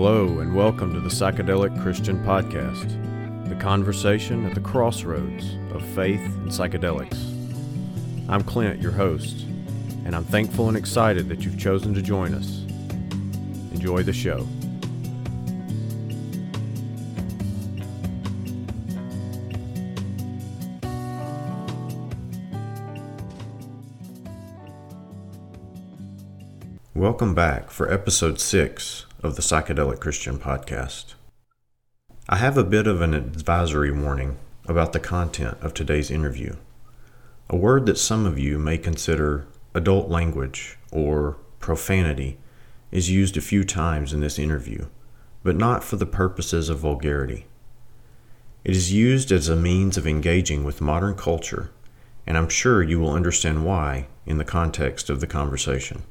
Hello, and welcome to the Psychedelic Christian Podcast, the conversation at the crossroads of faith and psychedelics. I'm Clint, your host, and I'm thankful and excited that you've chosen to join us. Enjoy the show. Welcome back for episode 6 of the Psychedelic Christian Podcast. I have a bit of an advisory warning about the content of today's interview. A word that some of you may consider adult language or profanity is used a few times in this interview, but not for the purposes of vulgarity. It is used as a means of engaging with modern culture, and I'm sure you will understand why in the context of the conversation.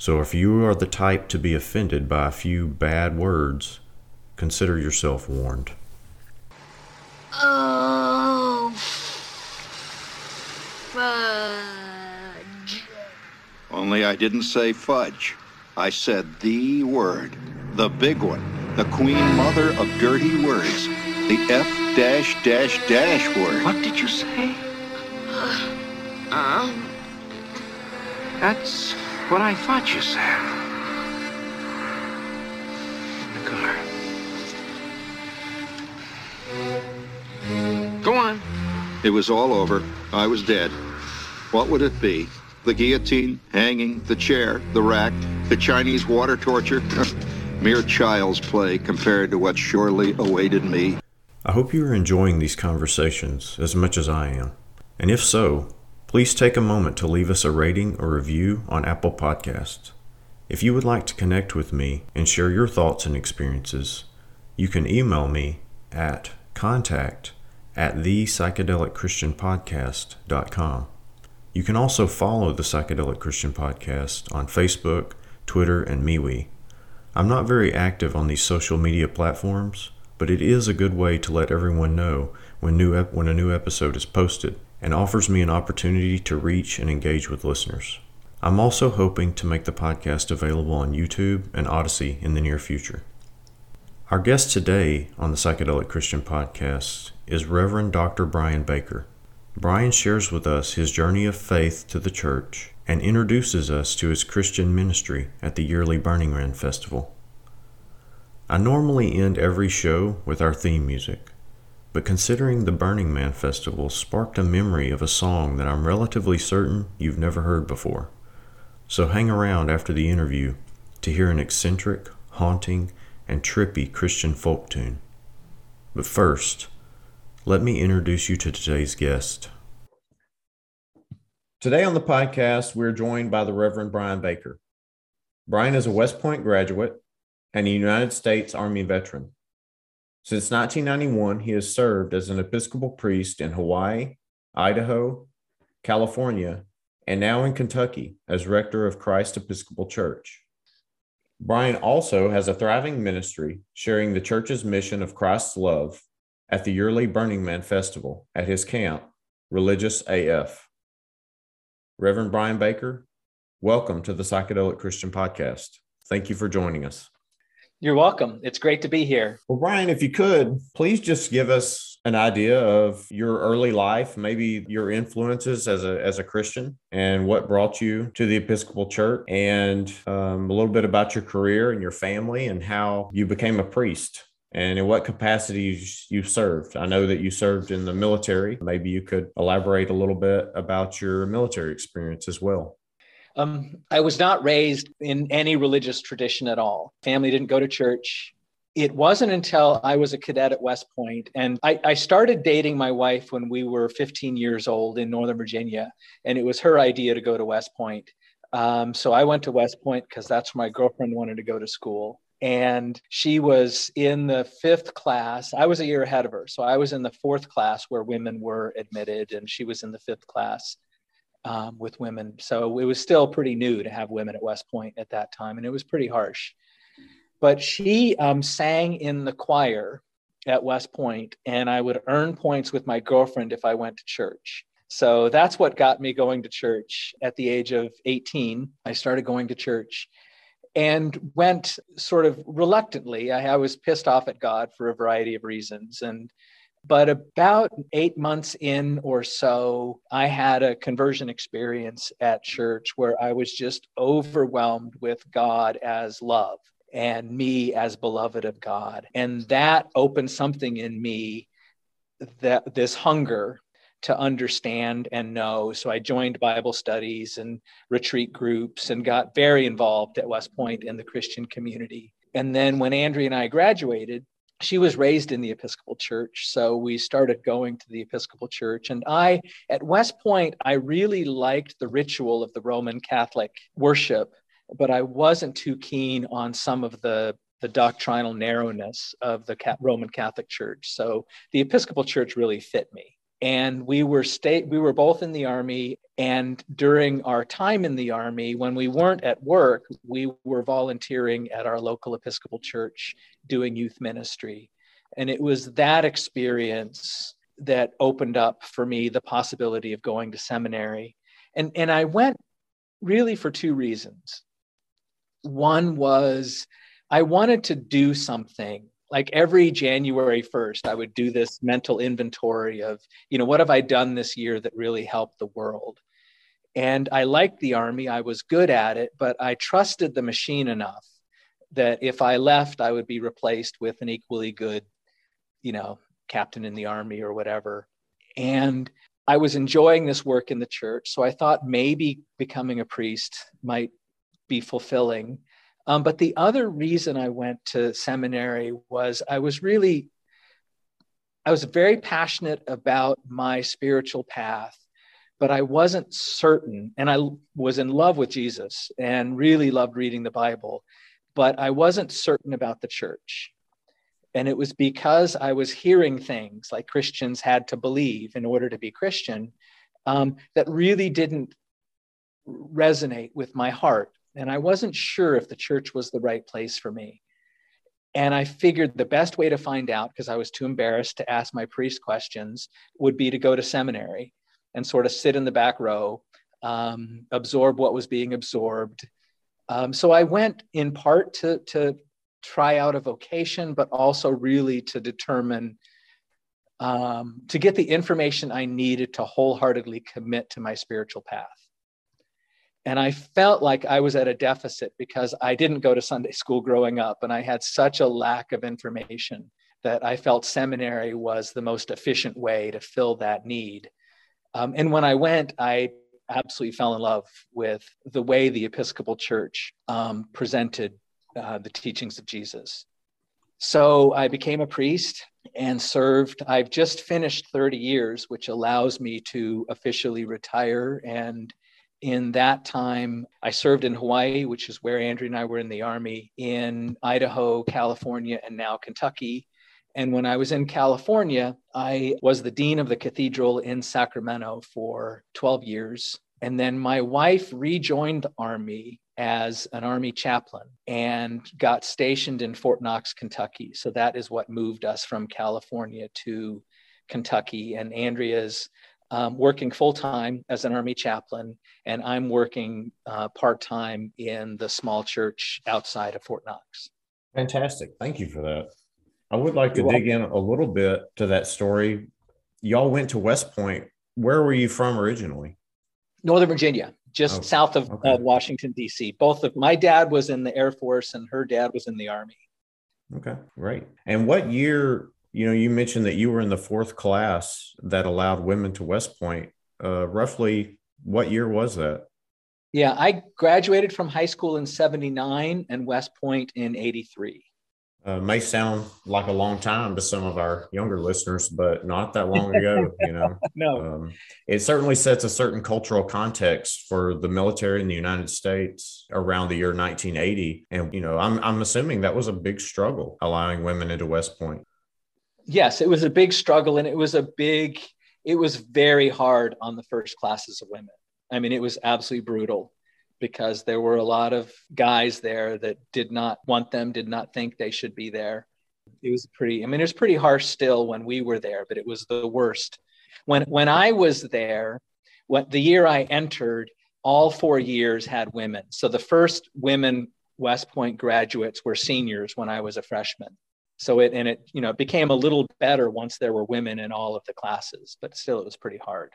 So if you are the type to be offended by a few bad words, consider yourself warned. Oh, fudge. Only I didn't say fudge. I said the word, the big one, the queen mother of dirty words, the F dash dash dash word. What did you say? Um, That's what I thought you said. In the car. Go on. It was all over. I was dead. What would it be? The guillotine, hanging, the chair, the rack, the Chinese water torture? Mere child's play compared to what surely awaited me. I hope you are enjoying these conversations as much as I am. And if so, please take a moment to leave us a rating or review on Apple Podcasts. If you would like to connect with me and share your thoughts and experiences, you can email me at contact at thepsychedelicchristianpodcast.com. You can also follow the Psychedelic Christian Podcast on Facebook, Twitter, and MeWe. I'm not very active on these social media platforms, but it is a good way to let everyone know when, new ep- when a new episode is posted and offers me an opportunity to reach and engage with listeners. I'm also hoping to make the podcast available on YouTube and Odysee in the near future. Our guest today on the Psychedelic Christian Podcast is Reverend Dr. Brian Baker. Brian shares with us his journey of faith to the church and introduces us to his Christian ministry at the yearly Burning Man Festival. I normally end every show with our theme music, but considering the Burning Man Festival sparked a memory of a song that I'm relatively certain you've never heard before. So hang around after the interview to hear an eccentric, haunting, and trippy Christian folk tune. But first, let me introduce you to today's guest. Today on the podcast, we're joined by the Reverend Brian Baker. Brian is a West Point graduate and a United States Army veteran. Since 1991, he has served as an Episcopal priest in Hawaii, Idaho, California, and now in Kentucky as rector of Christ Episcopal Church. Brian also has a thriving ministry sharing the church's mission of Christ's love at the yearly Burning Man Festival at his camp, Religious AF. Reverend Brian Baker, welcome to the Psychedelic Christian Podcast. Thank you for joining us. You're welcome. It's great to be here. Well, Brian, if you could, please just give us an idea of your early life, maybe your influences as a as a Christian, and what brought you to the Episcopal Church, and um, a little bit about your career and your family, and how you became a priest, and in what capacities you served. I know that you served in the military. Maybe you could elaborate a little bit about your military experience as well. Um, I was not raised in any religious tradition at all. Family didn't go to church. It wasn't until I was a cadet at West Point, and I, I started dating my wife when we were 15 years old in Northern Virginia, and it was her idea to go to West Point. Um, so I went to West Point because that's where my girlfriend wanted to go to school. And she was in the fifth class. I was a year ahead of her. So I was in the fourth class where women were admitted, and she was in the fifth class um, with women. So it was still pretty new to have women at West Point at that time, and it was pretty harsh. But she um, sang in the choir at West Point, and I would earn points with my girlfriend if I went to church. So that's what got me going to church at the age of 18. I started going to church and went sort of reluctantly. I, I, was pissed off at God for a variety of reasons. And but about eight months in or so, I had a conversion experience at church where I was just overwhelmed with God as love and me as beloved of God. And that opened something in me that this hunger to understand and know. So I joined Bible studies and retreat groups and got very involved at West Point in the Christian community. And then when Andrea and I graduated, she was raised in the Episcopal Church. So we started going to the Episcopal Church. And I, at West Point, I really liked the ritual of the Roman Catholic worship, but I wasn't too keen on some of the the doctrinal narrowness of the Roman Catholic Church. So the Episcopal Church really fit me and we were state we were both in the army and during our time in the army when we weren't at work we were volunteering at our local episcopal church doing youth ministry. And it was that experience that opened up for me the possibility of going to seminary. And and I went really for two reasons. One was I wanted to do something. Like every January 1st, I would do this mental inventory of, you know, what have I done this year that really helped the world? And I liked the Army, I was good at it, but I trusted the machine enough that if I left, I would be replaced with an equally good, you know, captain in the Army or whatever. And I was enjoying this work in the church. So I thought maybe becoming a priest might be fulfilling. Um, but the other reason I went to seminary was I was really, I was very passionate about my spiritual path, but I wasn't certain. And I was in love with Jesus and really loved reading the Bible, but I wasn't certain about the church. And it was because I was hearing things like Christians had to believe in order to be Christian um, that really didn't resonate with my heart and I wasn't sure if the church was the right place for me. And I figured the best way to find out, because I was too embarrassed to ask my priest questions, would be to go to seminary and sort of sit in the back row, um, absorb what was being absorbed. Um, so I went in part to, to try out a vocation, but also really to determine, um, to get the information I needed to wholeheartedly commit to my spiritual path. And I felt like I was at a deficit because I didn't go to Sunday school growing up and I had such a lack of information that I felt seminary was the most efficient way to fill that need. Um, and when I went, I absolutely fell in love with the way the Episcopal Church um, presented uh, the teachings of Jesus. So I became a priest and served. I've just finished 30 years, which allows me to officially retire and in that time, I served in Hawaii, which is where Andrea and I were in the Army, in Idaho, California, and now Kentucky. And when I was in California, I was the dean of the cathedral in Sacramento for 12 years. And then my wife rejoined the Army as an Army chaplain and got stationed in Fort Knox, Kentucky. So that is what moved us from California to Kentucky. And Andrea's um, working full time as an Army chaplain, and I'm working uh, part time in the small church outside of Fort Knox. Fantastic. Thank you for that. I would like to You're dig welcome. in a little bit to that story. Y'all went to West Point. Where were you from originally? Northern Virginia, just oh, south of okay. uh, Washington, D.C. Both of my dad was in the Air Force and her dad was in the Army. Okay, great. And what year you know, you mentioned that you were in the fourth class that allowed women to West Point. Uh, roughly, what year was that? Yeah, I graduated from high school in 79 and West Point in 83. Uh, may sound like a long time to some of our younger listeners, but not that long ago. You know, no. Um, it certainly sets a certain cultural context for the military in the United States around the year 1980, and you know, I'm I'm assuming that was a big struggle allowing women into West Point yes, it was a big struggle and it was a big, it was very hard on the first classes of women. I mean, it was absolutely brutal because there were a lot of guys there that did not want them, did not think they should be there. It was pretty, I mean, it was pretty harsh still when we were there, but it was the worst. When, when I was there, what the year I entered, all four years had women. So the first women West Point graduates were seniors when I was a freshman. So it and it you know became a little better once there were women in all of the classes, but still it was pretty hard.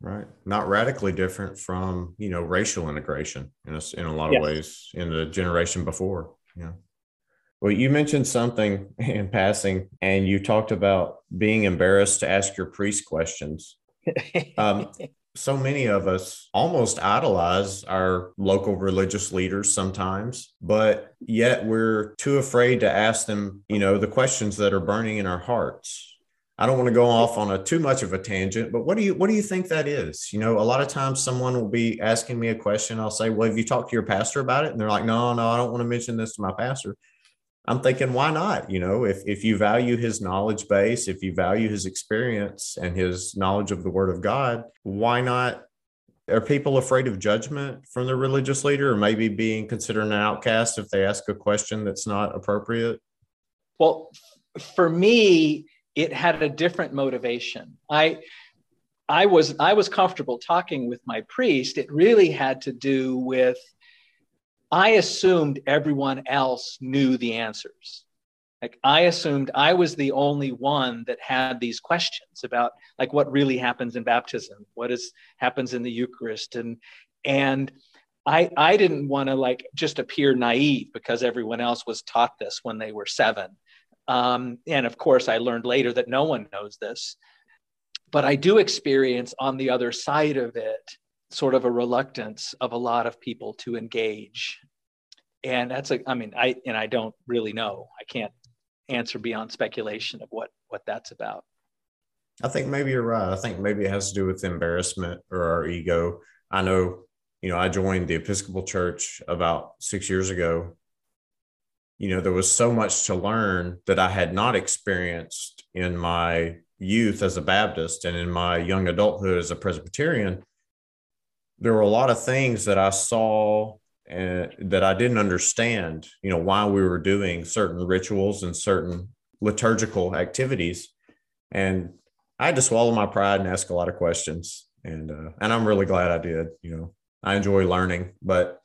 Right. Not radically different from, you know, racial integration in a, in a lot of yes. ways in the generation before. Yeah. Well, you mentioned something in passing, and you talked about being embarrassed to ask your priest questions. Um, so many of us almost idolize our local religious leaders sometimes, but yet we're too afraid to ask them, you know, the questions that are burning in our hearts. I don't want to go off on a too much of a tangent, but what do you what do you think that is? You know, a lot of times someone will be asking me a question. I'll say, "Well, have you talked to your pastor about it?" And they're like, "No, no, I don't want to mention this to my pastor." I'm thinking, why not? You know, if if you value his knowledge base, if you value his experience and his knowledge of the Word of God, why not? Are people afraid of judgment from the religious leader, or maybe being considered an outcast if they ask a question that's not appropriate? Well, for me, it had a different motivation. I I was I was comfortable talking with my priest. It really had to do with I assumed everyone else knew the answers. Like I assumed I was the only one that had these questions about like what really happens in baptism, what is happens in the Eucharist, and and I I didn't want to like just appear naive because everyone else was taught this when they were seven, um, and of course I learned later that no one knows this, but I do experience on the other side of it sort of a reluctance of a lot of people to engage. And that's a i mean i and i don't really know. I can't answer beyond speculation of what what that's about. I think maybe you're right. I think maybe it has to do with embarrassment or our ego. I know you know i joined the episcopal church about six years ago you know there was so much to learn that i had not experienced in my youth as a baptist and in my young adulthood as a presbyterian there were a lot of things that I saw and that I didn't understand, you know, why we were doing certain rituals and certain liturgical activities. And I had to swallow my pride and ask a lot of questions. And uh, and I'm really glad I did. You know, I enjoy learning, but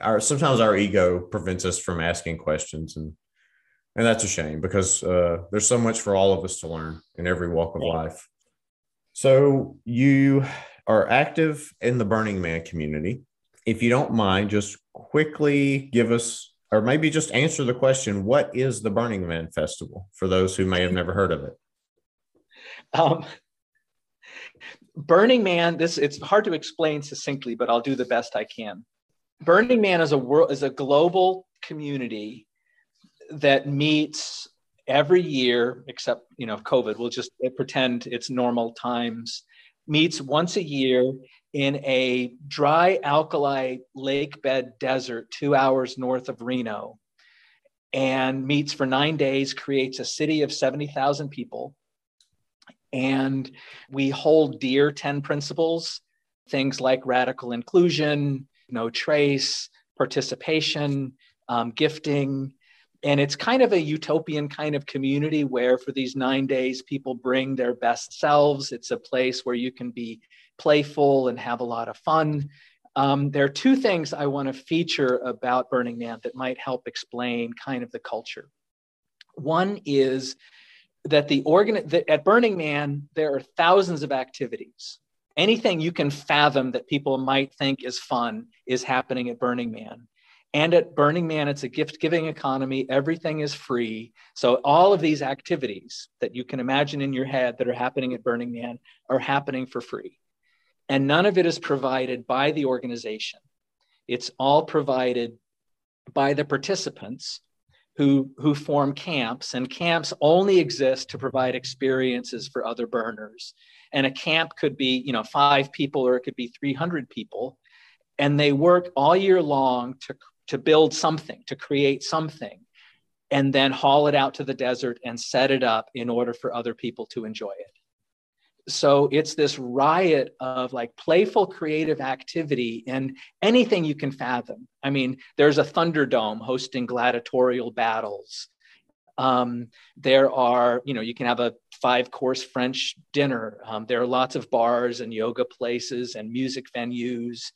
our sometimes our ego prevents us from asking questions, and and that's a shame because uh, there's so much for all of us to learn in every walk of life. So you are active in the Burning Man community. If you don't mind, just quickly give us, or maybe just answer the question what is the Burning Man Festival for those who may have never heard of it? Um, Burning Man, this it's hard to explain succinctly, but I'll do the best I can. Burning Man is a world is a global community that meets every year, except you know COVID. We'll just pretend it's normal times meets once a year in a dry alkali lake bed desert two hours north of Reno and meets for nine days, creates a city of 70,000 people. And we hold dear 10 principles, things like radical inclusion, no trace, participation, um, gifting, and it's kind of a utopian kind of community where for these nine days people bring their best selves. It's a place where you can be playful and have a lot of fun. Um, there are two things i want to feature about burning man that might help explain kind of the culture. One is that the organ that at burning man there are thousands of activities anything you can fathom that people might think is fun is happening at burning man and at Burning Man, it's a gift giving economy. Everything is free. So, all of these activities that you can imagine in your head that are happening at Burning Man are happening for free. And none of it is provided by the organization, it's all provided by the participants who, who form camps. And camps only exist to provide experiences for other burners. And a camp could be, you know, five people or it could be 300 people and they work all year long to to build something, to create something, and then haul it out to the desert and set it up in order for other people to enjoy it. So it's this riot of like playful creative activity and anything you can fathom. I mean, there's a Thunderdome hosting gladiatorial battles. Um, there are, you know, you can have a five course French dinner. Um, there are lots of bars and yoga places and music venues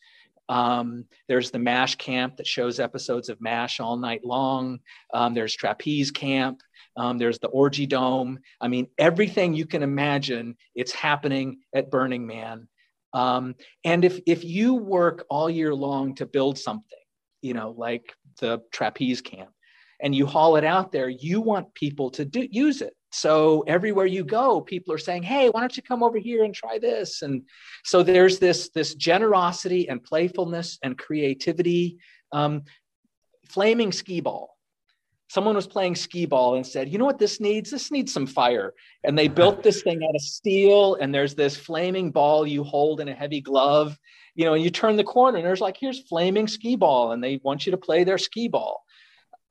Um, there's the MASH camp that shows episodes of MASH all night long. Um, there's trapeze camp. Um, there's the orgy dome. I mean, everything you can imagine, it's happening at Burning Man. Um, and if if you work all year long to build something, you know, like the trapeze camp, and you haul it out there, you want people to do, use it. So everywhere you go, people are saying, "Hey, why don't you come over here and try this?" And so there's this this generosity and playfulness and creativity. Um, flaming skee ball someone was playing skee ball and said, you know what this needs? This needs some fire. And they built this thing out of steel, and there's this flaming ball you hold in a heavy glove, you know, and you turn the corner, and there's like, here's flaming skee ball, and they want you to play their skee ball.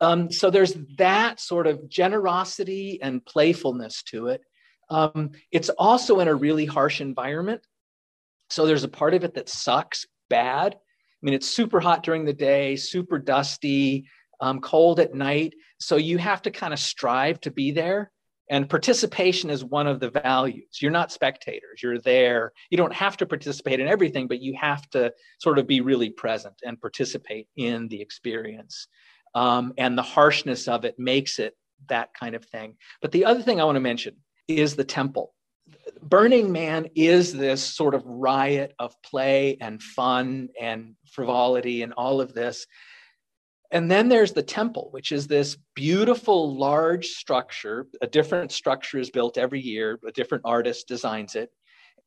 Um, so there's that sort of generosity and playfulness to it. Um, it's also in a really harsh environment. So there's a part of it that sucks bad. I mean, it's super hot during the day, super dusty, um, cold at night. So you have to kind of strive to be there. And participation is one of the values. You're not spectators, you're there. You don't have to participate in everything, but you have to sort of be really present and participate in the experience. Um, and the harshness of it makes it that kind of thing. But the other thing I want to mention is the temple. Burning Man is this sort of riot of play and fun and frivolity and all of this and then there's the temple, which is this beautiful, large structure. A different structure is built every year, a different artist designs it.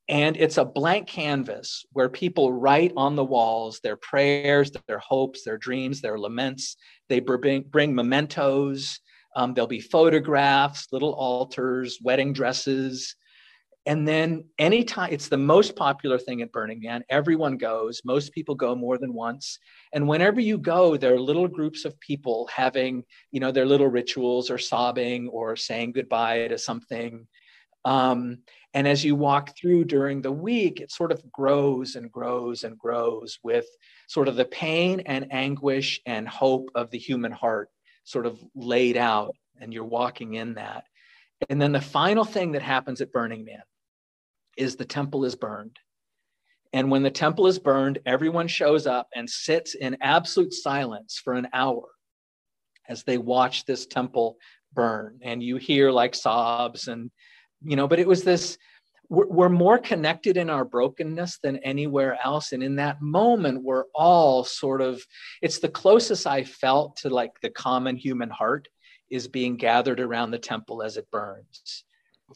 And it's a blank canvas where people write on the walls their prayers, their hopes, their dreams, their laments. They bring, bring mementos. Um, there'll be photographs, little altars, wedding dresses, and then anytime it's the most popular thing at Burning Man, everyone goes. Most people go more than once. And whenever you go, there are little groups of people having, you know, their little rituals or sobbing or saying goodbye to something. Um, and as you walk through during the week, it sort of grows and grows and grows with sort of the pain and anguish and hope of the human heart sort of laid out. And you're walking in that. And then the final thing that happens at Burning Man is the temple is burned. And when the temple is burned, everyone shows up and sits in absolute silence for an hour as they watch this temple burn. And you hear like sobs and, you know, but it was this we're, more connected in our brokenness than anywhere else. And in that moment, we're all sort of, it's the closest I felt to like the common human heart is being gathered around the temple as it burns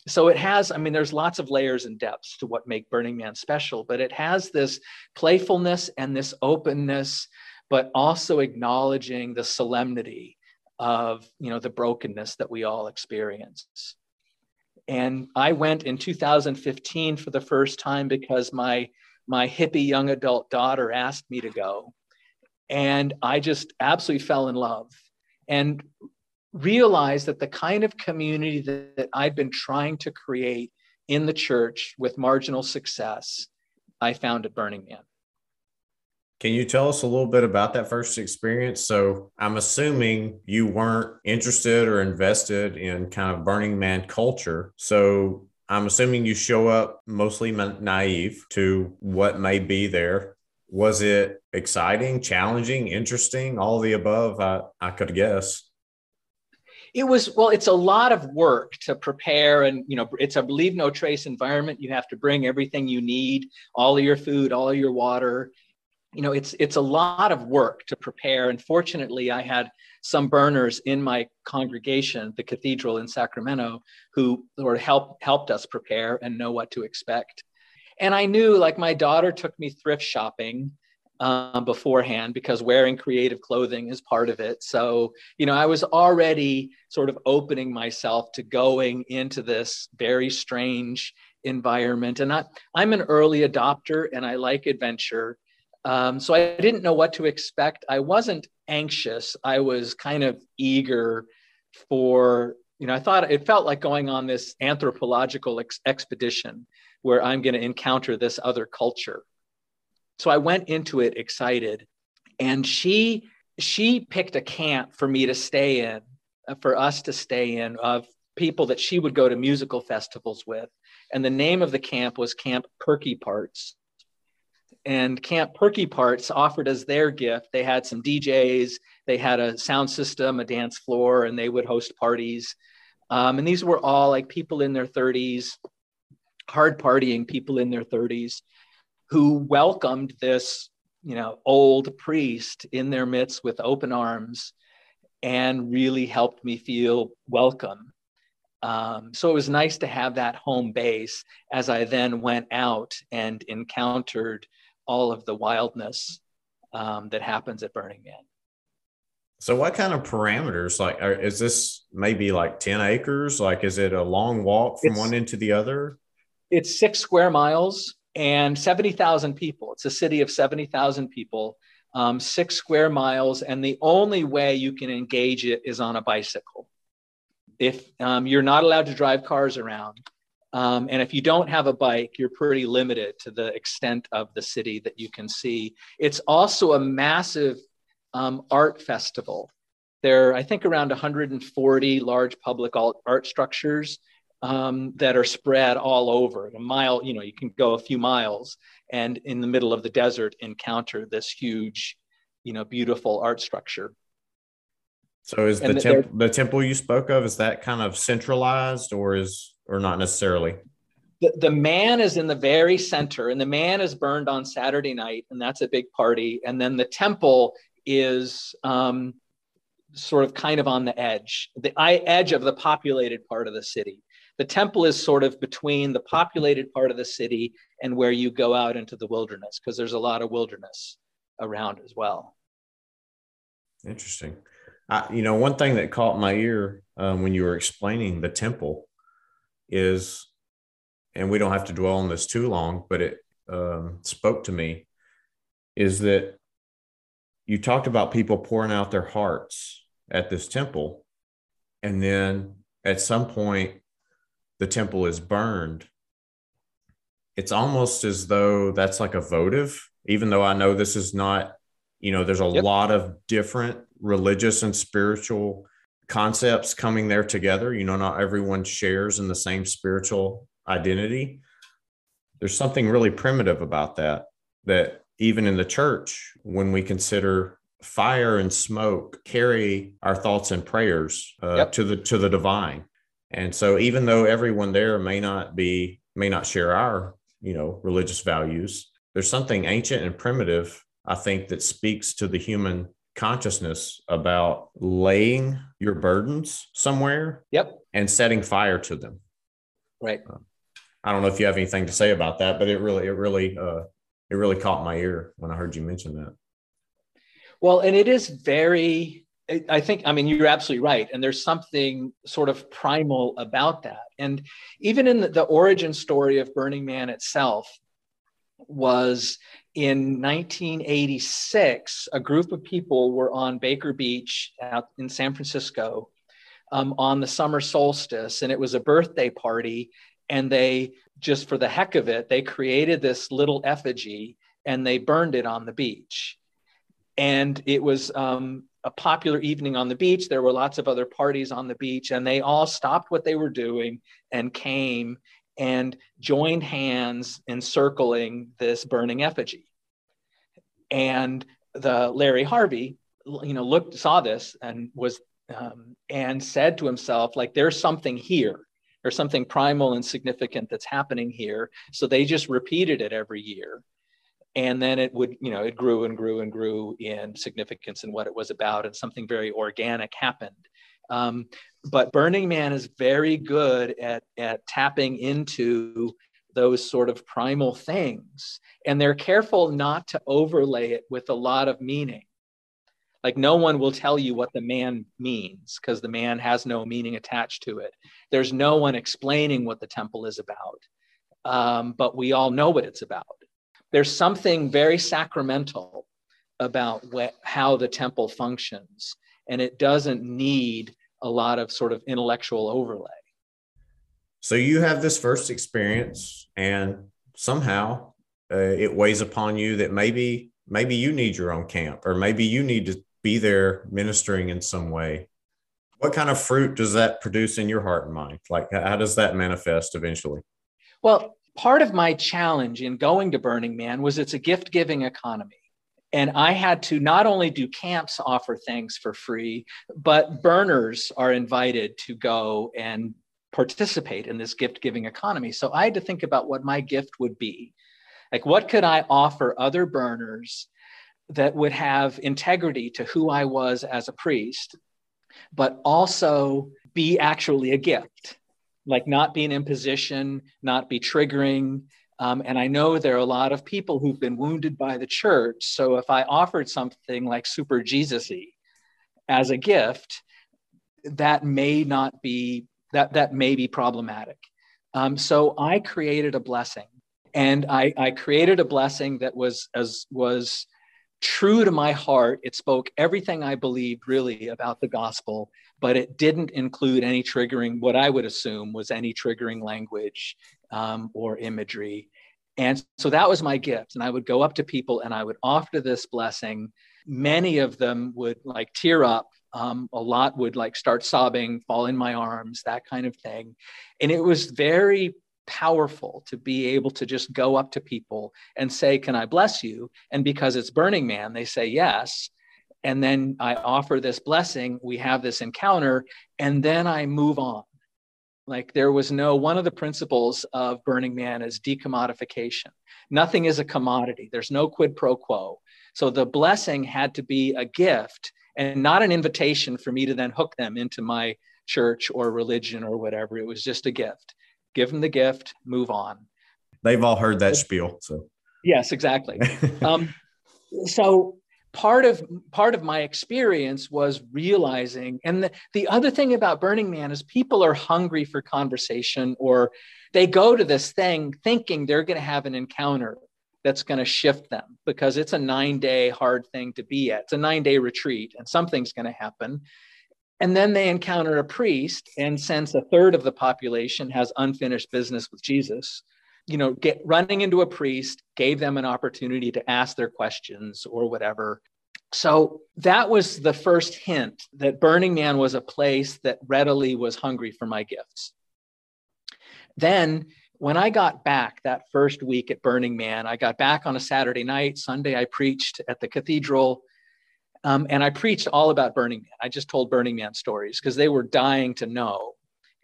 so it has i mean there's lots of layers and depths to what make burning man special but it has this playfulness and this openness but also acknowledging the solemnity of you know the brokenness that we all experience. And i went in 2015 for the first time because my my hippie young adult daughter asked me to go. And i just absolutely fell in love. And realized that the kind of community that, that I'd been trying to create in the church with marginal success, I found at Burning Man. Can you tell us a little bit about that first experience? So, I'm assuming you weren't interested or invested in kind of Burning Man culture. So, I'm assuming you show up mostly naive to what may be there. Was it exciting, challenging, interesting, all the above? I, I could guess it was well it's a lot of work to prepare and you know it's a leave no trace environment. You have to bring everything you need all of your food all of your water. You know it's it's a lot of work to prepare. And fortunately i had some burners in my congregation the cathedral in sacramento who sort of help helped us prepare and know what to expect. And i knew like my daughter took me thrift shopping um, beforehand because wearing creative clothing is part of it. So, you know, I was already sort of opening myself to going into this very strange environment. And I, I'm an early adopter and I like adventure. Um, so I didn't know what to expect. I wasn't anxious. I was kind of eager for, you know, I thought it felt like going on this anthropological ex- expedition where I'm going to encounter this other culture. So I went into it excited. And she she picked a camp for me to stay in, uh, for us to stay in of people that she would go to musical festivals with. And the name of the camp was Camp Perky Parts. and Camp Perky Parts offered as their gift. They had some DJs, they had a sound system, a dance floor, and they would host parties. Um, and these were all like people in their 30s, hard partying people in their 30s who welcomed this, you know, old priest in their midst with open arms and really helped me feel welcome. Um, so it was nice to have that home base as I then went out and encountered all of the wildness um, that happens at Burning Man. So, what kind of parameters? Like, are, is this maybe like 10 acres? Like, is it a long walk from it's, one end to the other? It's six square miles and 70,000 people. It's a city of 70,000 people, um, six square miles. And the only way you can engage it is on a bicycle. If um, you're not allowed to drive cars around, um, and if you don't have a bike, you're pretty limited to the extent of the city that you can see. It's also a massive um, art festival. There are, I think, around 140 large public art structures um, that are spread all over. A mile, you know, you can go a few miles and in the middle of the desert encounter this huge, you know, beautiful art structure. So is the, temp- the temple you spoke of, is that kind of centralized or is, or not necessarily? The, the man is in the very center and the man is burned on Saturday night and that's a big party. And then the temple is um, sort of kind of on the edge, the edge of the populated part of the city. The temple is sort of between the populated part of the city and where you go out into the wilderness, because there's a lot of wilderness around as well. Interesting. I, you know, one thing that caught my ear um, when you were explaining the temple is, and we don't have to dwell on this too long, but it um, spoke to me, is that you talked about people pouring out their hearts at this temple. And then at some point, the temple is burned. It's almost as though that's like a votive, even though I know this is not, you know, there's a yep. lot of different religious and spiritual concepts coming there together. You know, not everyone shares in the same spiritual identity. There's something really primitive about that, that even in the church, when we consider fire and smoke carry our thoughts and prayers uh, yep. to the to the divine and so even though everyone there may not be may not share our you know religious values there's something ancient and primitive i think that speaks to the human consciousness about laying your burdens somewhere yep. and setting fire to them. Right. Uh, i don't know if you have anything to say about that but it really it really uh it really caught my ear when I heard you mention that. Well, and it is very, I think, I mean, you're absolutely right. And there's something sort of primal about that. And even in the, the origin story of Burning Man itself, was in 1986, a group of people were on Baker Beach out in San Francisco um, on the summer solstice, and it was a birthday party. And they just for the heck of it, they created this little effigy and they burned it on the beach. And it was um, a popular evening on the beach. There were lots of other parties on the beach, and they all stopped what they were doing and came and joined hands encircling this burning effigy. And the Larry Harvey, you know, looked, saw this and was, um, and said to himself, like, there's something here there's something primal and significant that's happening here. So they just repeated it every year. And then it would, you know, it grew and grew and grew in significance and what it was about, and something very organic happened. Um, but Burning Man is very good at, at tapping into those sort of primal things. And they're careful not to overlay it with a lot of meaning. Like no one will tell you what the man means because the man has no meaning attached to it. There's no one explaining what the temple is about, um, but we all know what it's about. There's something very sacramental about wh- how the temple functions, and it doesn't need a lot of sort of intellectual overlay. So you have this first experience, and somehow uh, it weighs upon you that maybe maybe you need your own camp, or maybe you need to be there ministering in some way. What kind of fruit does that produce in your heart and mind? Like how does that manifest eventually? Well part of my challenge in going to Burning Man was it's a gift giving economy. And I had to not only do camps offer things for free, but burners are invited to go and participate in this gift giving economy. So I had to think about what my gift would be. Like, what could I offer other burners that would have integrity to who I was as a priest, but also be actually a gift? Like, not be an imposition, not be triggering. Um, and I know there are a lot of people who've been wounded by the church. So if I offered something like super Jesus y as a gift, that may not be that that may be problematic. Um, so I created a blessing, and I, I created a blessing that was as was true to my heart. It spoke everything I believed really about the gospel, but it didn't include any triggering. What I would assume was any triggering language um, or imagery. And so that was my gift. And I would go up to people and I would offer this blessing. Many of them would like tear up um, a lot would like start sobbing, fall in my arms, that kind of thing. And it was very powerful to be able to just go up to people and say, Can I bless you? And because it's Burning Man, they say yes. And then I offer this blessing, we have this encounter, and then I move on. Like there was no one of the principles of Burning Man is decommodification. Nothing is a commodity, there's no quid pro quo. So the blessing had to be a gift and not an invitation for me to then hook them into my church or religion or whatever. It was just a gift. Give them the gift, move on. They've all heard that spiel. So yes, exactly. um, so part of part of my experience was realizing and the, the other thing about burning man is people are hungry for conversation or they go to this thing thinking they're going to have an encounter that's going to shift them because it's a nine day hard thing to be at. It's a nine day retreat and something's going to happen. And then they encounter a priest, and since a third of the population has unfinished business with Jesus, you know, get running into a priest gave them an opportunity to ask their questions or whatever. So that was the first hint that Burning Man was a place that readily was hungry for my gifts. Then when I got back that first week at Burning Man, I got back on a Saturday night. Sunday, I preached at the cathedral. Um, and I preached all about Burning Man. I just told Burning Man stories because they were dying to know.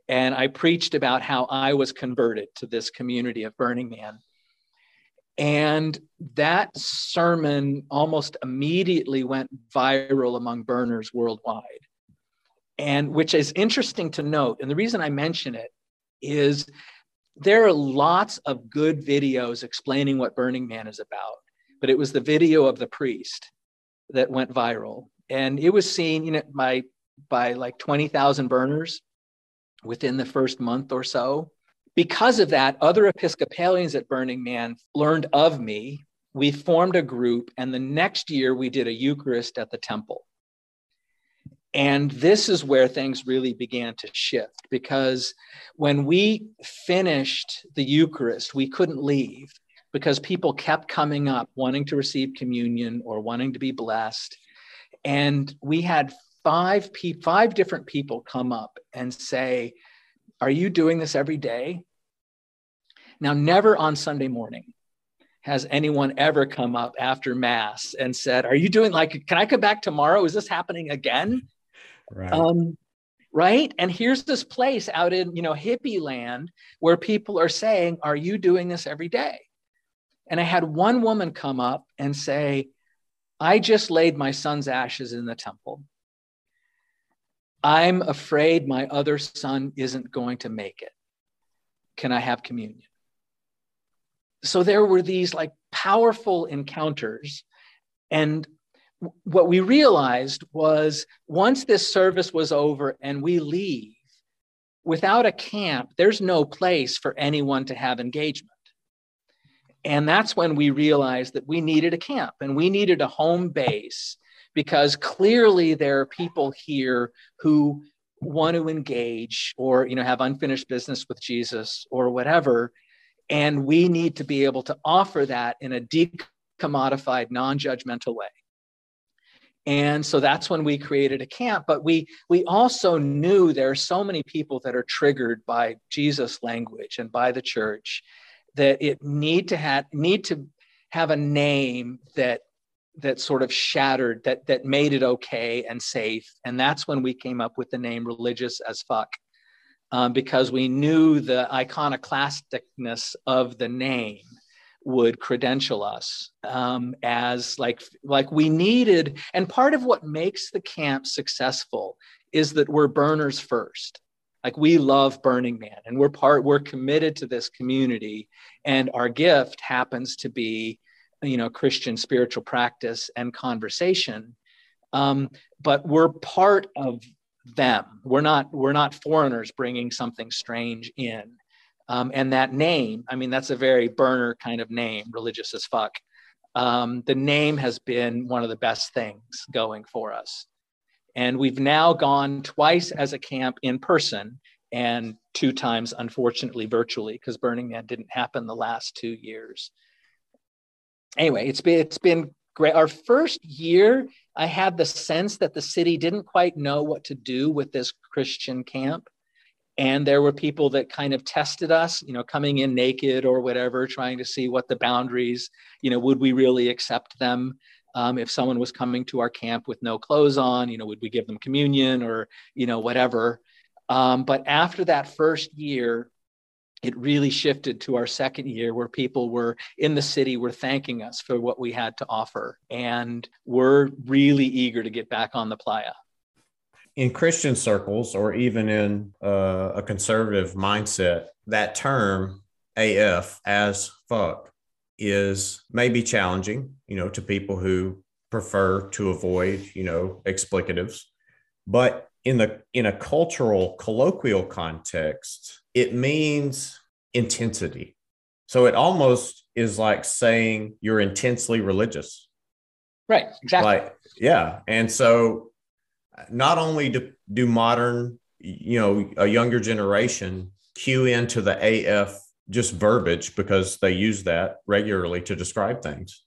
And I preached about how I was converted to this community of Burning Man. And that sermon almost immediately went viral among burners worldwide. And which is interesting to note. And the reason I mention it is there are lots of good videos explaining what Burning Man is about, but it was the video of the priest that went viral. And it was seen, you know, by by like 20,000 burners within the first month or so. Because of that, other Episcopalians at Burning Man learned of me. We formed a group, and the next year we did a Eucharist at the temple. And this is where things really began to shift because when we finished the Eucharist, we couldn't leave because people kept coming up wanting to receive communion or wanting to be blessed. And we had five pe- five different people come up and say, "Are you doing this every day?" Now, never on Sunday morning has anyone ever come up after mass and said, "Are you doing like can I come back tomorrow? Is this happening again?" Right. Um, right. And here's this place out in, you know, hippie land where people are saying, Are you doing this every day? And I had one woman come up and say, I just laid my son's ashes in the temple. I'm afraid my other son isn't going to make it. Can I have communion? So there were these like powerful encounters. And what we realized was once this service was over and we leave, without a camp, there's no place for anyone to have engagement. And that's when we realized that we needed a camp and we needed a home base because clearly there are people here who want to engage or you know have unfinished business with Jesus or whatever. And we need to be able to offer that in a decommodified non-judgmental way. And so that's when we created a camp but we we also knew there are so many people that are triggered by jesus language and by the church that it need to have need to have a name that that sort of shattered that that made it okay and safe. And that's when we came up with the name religious as fuck um, because we knew the iconoclasticness of the name would credential us um, as like like we needed and part of what makes the camp successful is that we're burners first like we love burning man and we're part we're committed to this community and our gift happens to be you know christian spiritual practice and conversation. Um, but we're part of them. We're not we're not foreigners bringing something strange in. Um, and that name i mean that's a very burner kind of name religious as fuck. Um, the name has been one of the best things going for us and we've now gone twice as a camp in person and two times unfortunately virtually because burning man didn't happen the last two years anyway, it's been it's been great. Our first year, I had the sense that the city didn't quite know what to do with this Christian camp. And there were people that kind of tested us, you know, coming in naked or whatever, trying to see what the boundaries, you know, would we really accept them? Um, if someone was coming to our camp with no clothes on, you know, would we give them communion or, you know, whatever? Um, but after that first year, it really shifted to our second year where people were in the city were thanking us for what we had to offer and we're really eager to get back on the playa in christian circles or even in uh, a conservative mindset that term af as fuck is maybe challenging you know to people who prefer to avoid you know explicatives but in the in a cultural colloquial context it means intensity. So it almost is like saying you're intensely religious. Right, exactly. Like, yeah. And so not only do, do modern, you know, a younger generation cue into the AF just verbiage because they use that regularly to describe things.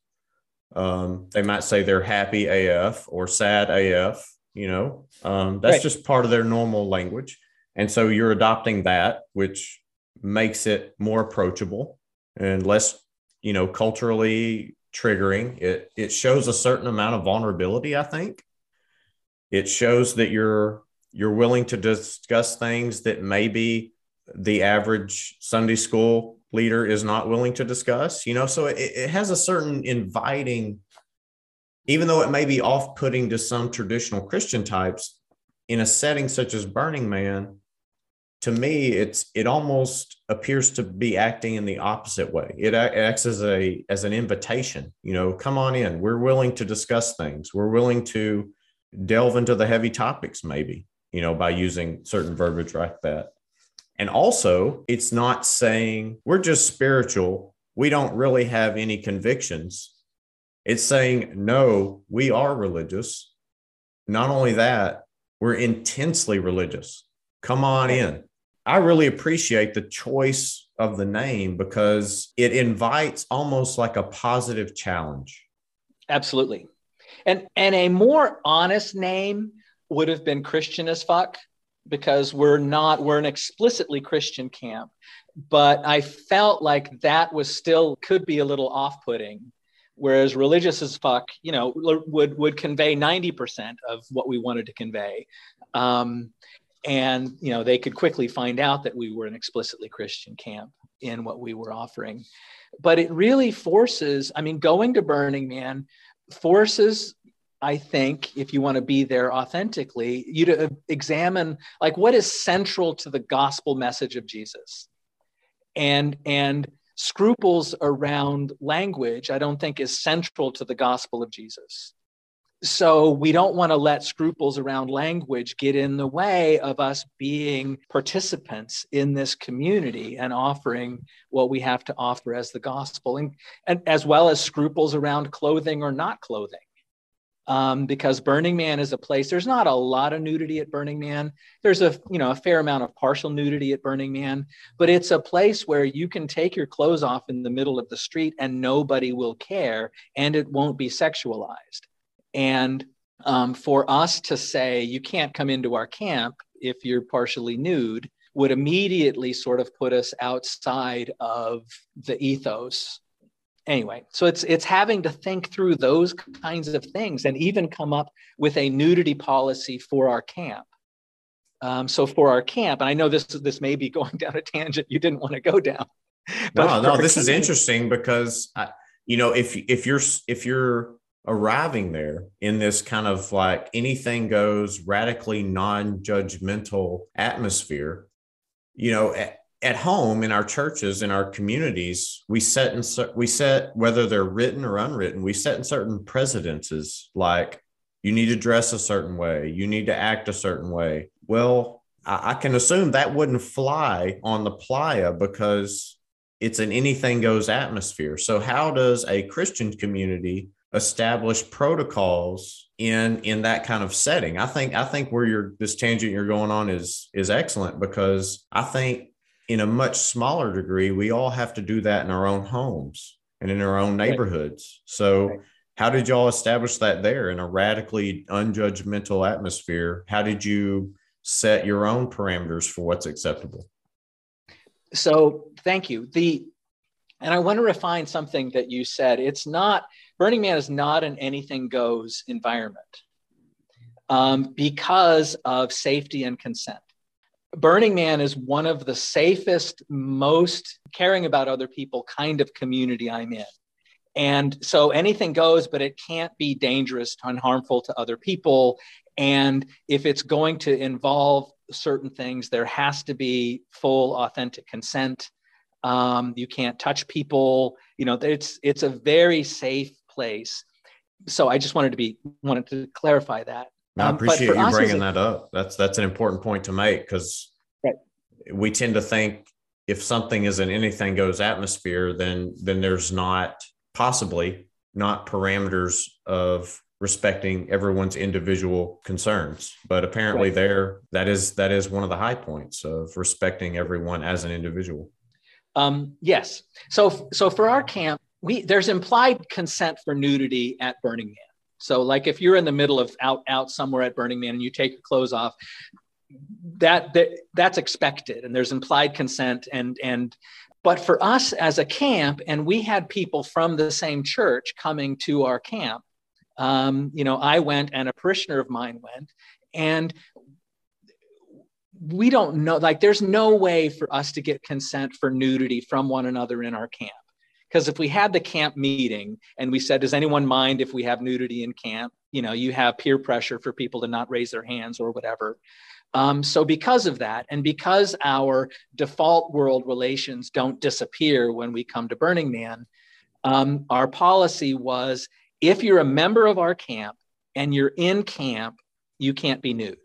Um, they might say they're happy AF or sad AF, you know, um, that's right. just part of their normal language. And so you're adopting that, which makes it more approachable and less, you know, culturally triggering. It it shows a certain amount of vulnerability, I think. It shows that you're you're willing to discuss things that maybe the average Sunday school leader is not willing to discuss, you know, so it, it has a certain inviting, even though it may be off putting to some traditional Christian types, in a setting such as Burning Man, to me it's it almost appears to be acting in the opposite way. It acts as a as an invitation you know come on in. We're willing to discuss things. We're willing to delve into the heavy topics maybe you know by using certain verbiage like that and also it's not saying we're just spiritual. We don't really have any convictions. It's saying no we are religious. Not only that we're intensely religious. Come on in. I really appreciate the choice of the name because it invites almost like a positive challenge. Absolutely. And and a more honest name would have been Christian as fuck because we're not we're an explicitly Christian camp. But I felt like that was still could be a little off-putting whereas religious as fuck you know would would convey 90% of what we wanted to convey um, and you know they could quickly find out that we were an explicitly christian camp in what we were offering but it really forces i mean going to burning man forces i think if you want to be there authentically you to examine like what is central to the gospel message of jesus? And and scruples around language i don't think is central to the gospel of jesus. So we don't want to let scruples around language get in the way of us being participants in this community and offering what we have to offer as the gospel and, and as well as scruples around clothing or not clothing um, because burning man is a place there's not a lot of nudity at burning man. There's a you know a fair amount of partial nudity at burning man but it's a place where you can take your clothes off in the middle of the street and nobody will care and it won't be sexualized. And um, for us to say, you can't come into our camp if you're partially nude, would immediately sort of put us outside of the ethos anyway so it's it's having to think through those kinds of things and even come up with a nudity policy for our camp. Um, so for our camp and i know this this may be going down a tangent you didn't want to go down no no this is interesting because I, you know if if you're if you're arriving there in this kind of like anything goes radically non-judgmental atmosphere you know at, home in our churches in our communities we set in we set whether they're written or unwritten we set in certain precedences like you need to dress a certain way you need to act a certain way. Well i, I can assume that wouldn't fly on the playa because it's an anything goes atmosphere. So how does a christian community establish protocols in in that kind of setting? I think i think where you're this tangent you're going on is is excellent because i think in a much smaller degree we all have to do that in our own homes and in our own neighborhoods. So right. how did y'all establish that there in a radically unjudgmental atmosphere? How did you set your own parameters for what's acceptable? So thank you. The and i want to refine something that you said. It's not Burning Man is not an anything goes environment um, because of safety and consent. Burning Man is one of the safest, most caring about other people kind of community I'm in. And so anything goes, but it can't be dangerous and harmful to other people. And if it's going to involve certain things, there has to be full, authentic consent. Um, you can't touch people. You know, it's it's a very safe place. So I just wanted to be wanted to clarify that. I um, appreciate you bringing that up. That's that's an important point to make because right. we tend to think if something is an anything goes atmosphere, then then there's not possibly not parameters of respecting everyone's individual concerns but apparently right. there that is that is one of the high points of respecting everyone as an individual um, yes so so for our camp we there's implied consent for nudity at Burning Man. So like if you're in the middle of out out somewhere at Burning Man and you take your clothes off, that, that that's expected and there's implied consent and and but for us as a camp and we had people from the same church coming to our camp um, you know i went and a parishioner of mine went and we don't know like there's no way for us to get consent for nudity from one another in our camp because if we had the camp meeting and we said, does anyone mind if we have nudity in camp? You know, you have peer pressure for people to not raise their hands or whatever. Um, so, because of that, and because our default world relations don't disappear when we come to Burning Man, um, our policy was if you're a member of our camp and you're in camp, you can't be nude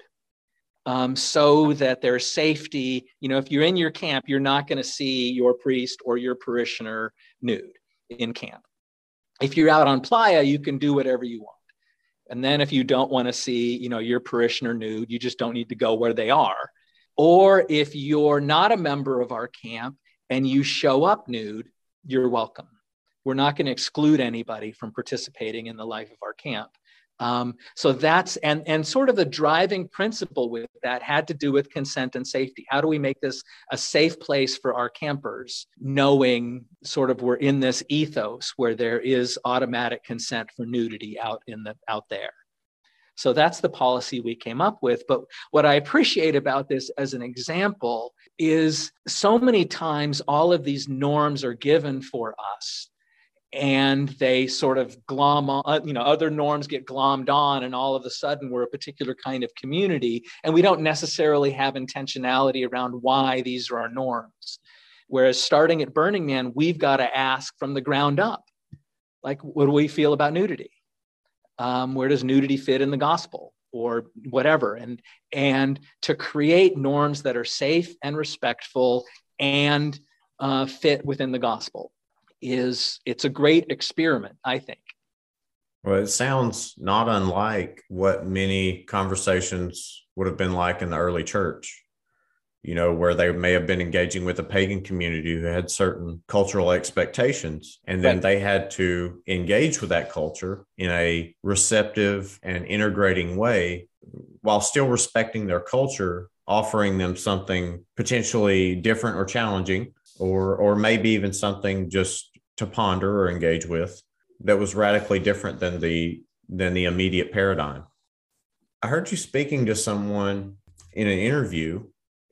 um, so that there's safety. You know, if you're in your camp, you're not going to see your priest or your parishioner nude in camp. If you're out on playa, you can do whatever you want. And then if you don't want to see, you know, your parishioner nude, you just don't need to go where they are. Or if you're not a member of our camp and you show up nude, you're welcome. We're not going to exclude anybody from participating in the life of our camp. Um, so that's and and sort of the driving principle with that had to do with consent and safety. How do we make this a safe place for our campers, knowing sort of we're in this ethos where there is automatic consent for nudity out in the out there. So that's the policy we came up with. But what I appreciate about this as an example is so many times all of these norms are given for us and they sort of glom on, uh, you know, other norms get glommed on, and all of a sudden we're a particular kind of community, and we don't necessarily have intentionality around why these are our norms. Whereas starting at Burning Man, we've got to ask from the ground up, like, what do we feel about nudity? Um, where does nudity fit in the gospel? or whatever and and to create norms that are safe and respectful and uh, fit within the gospel is it's a great experiment, I think. Well, it sounds not unlike what many conversations would have been like in the early church, you know, where they may have been engaging with a pagan community who had certain cultural expectations. And then right. they had to engage with that culture in a receptive and integrating way while still respecting their culture offering them something potentially different or challenging, or or maybe even something just to ponder or engage with that was radically different than the than the immediate paradigm. I heard you speaking to someone in an interview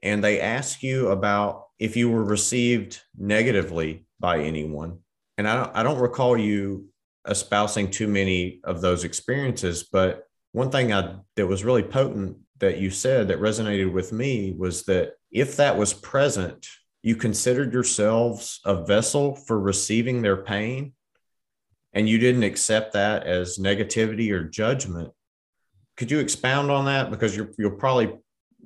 and they ask you about if you were received negatively by anyone. And I don't, I don't recall you espousing too many of those experiences, but one thing I, that was really potent that you said that resonated with me was that if that was present, you considered yourselves a vessel for receiving their pain and you didn't accept that as negativity or judgment. Could you expound on that? Because you will probably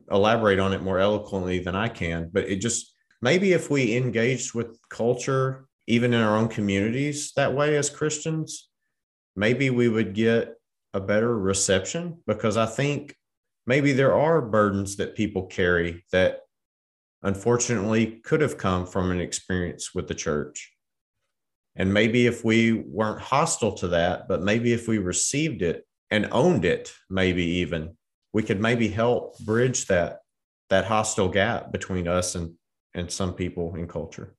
elaborate on it more eloquently than I can, but it just maybe if we engaged with culture, even in our own communities, that way as Christians, maybe we would get a better reception because I think maybe there are burdens that people carry that unfortunately could have come from an experience with the church. And maybe if we weren't hostile to that, but maybe if we received it and owned it, maybe even we could maybe help bridge that that hostile gap between us and and some people in culture.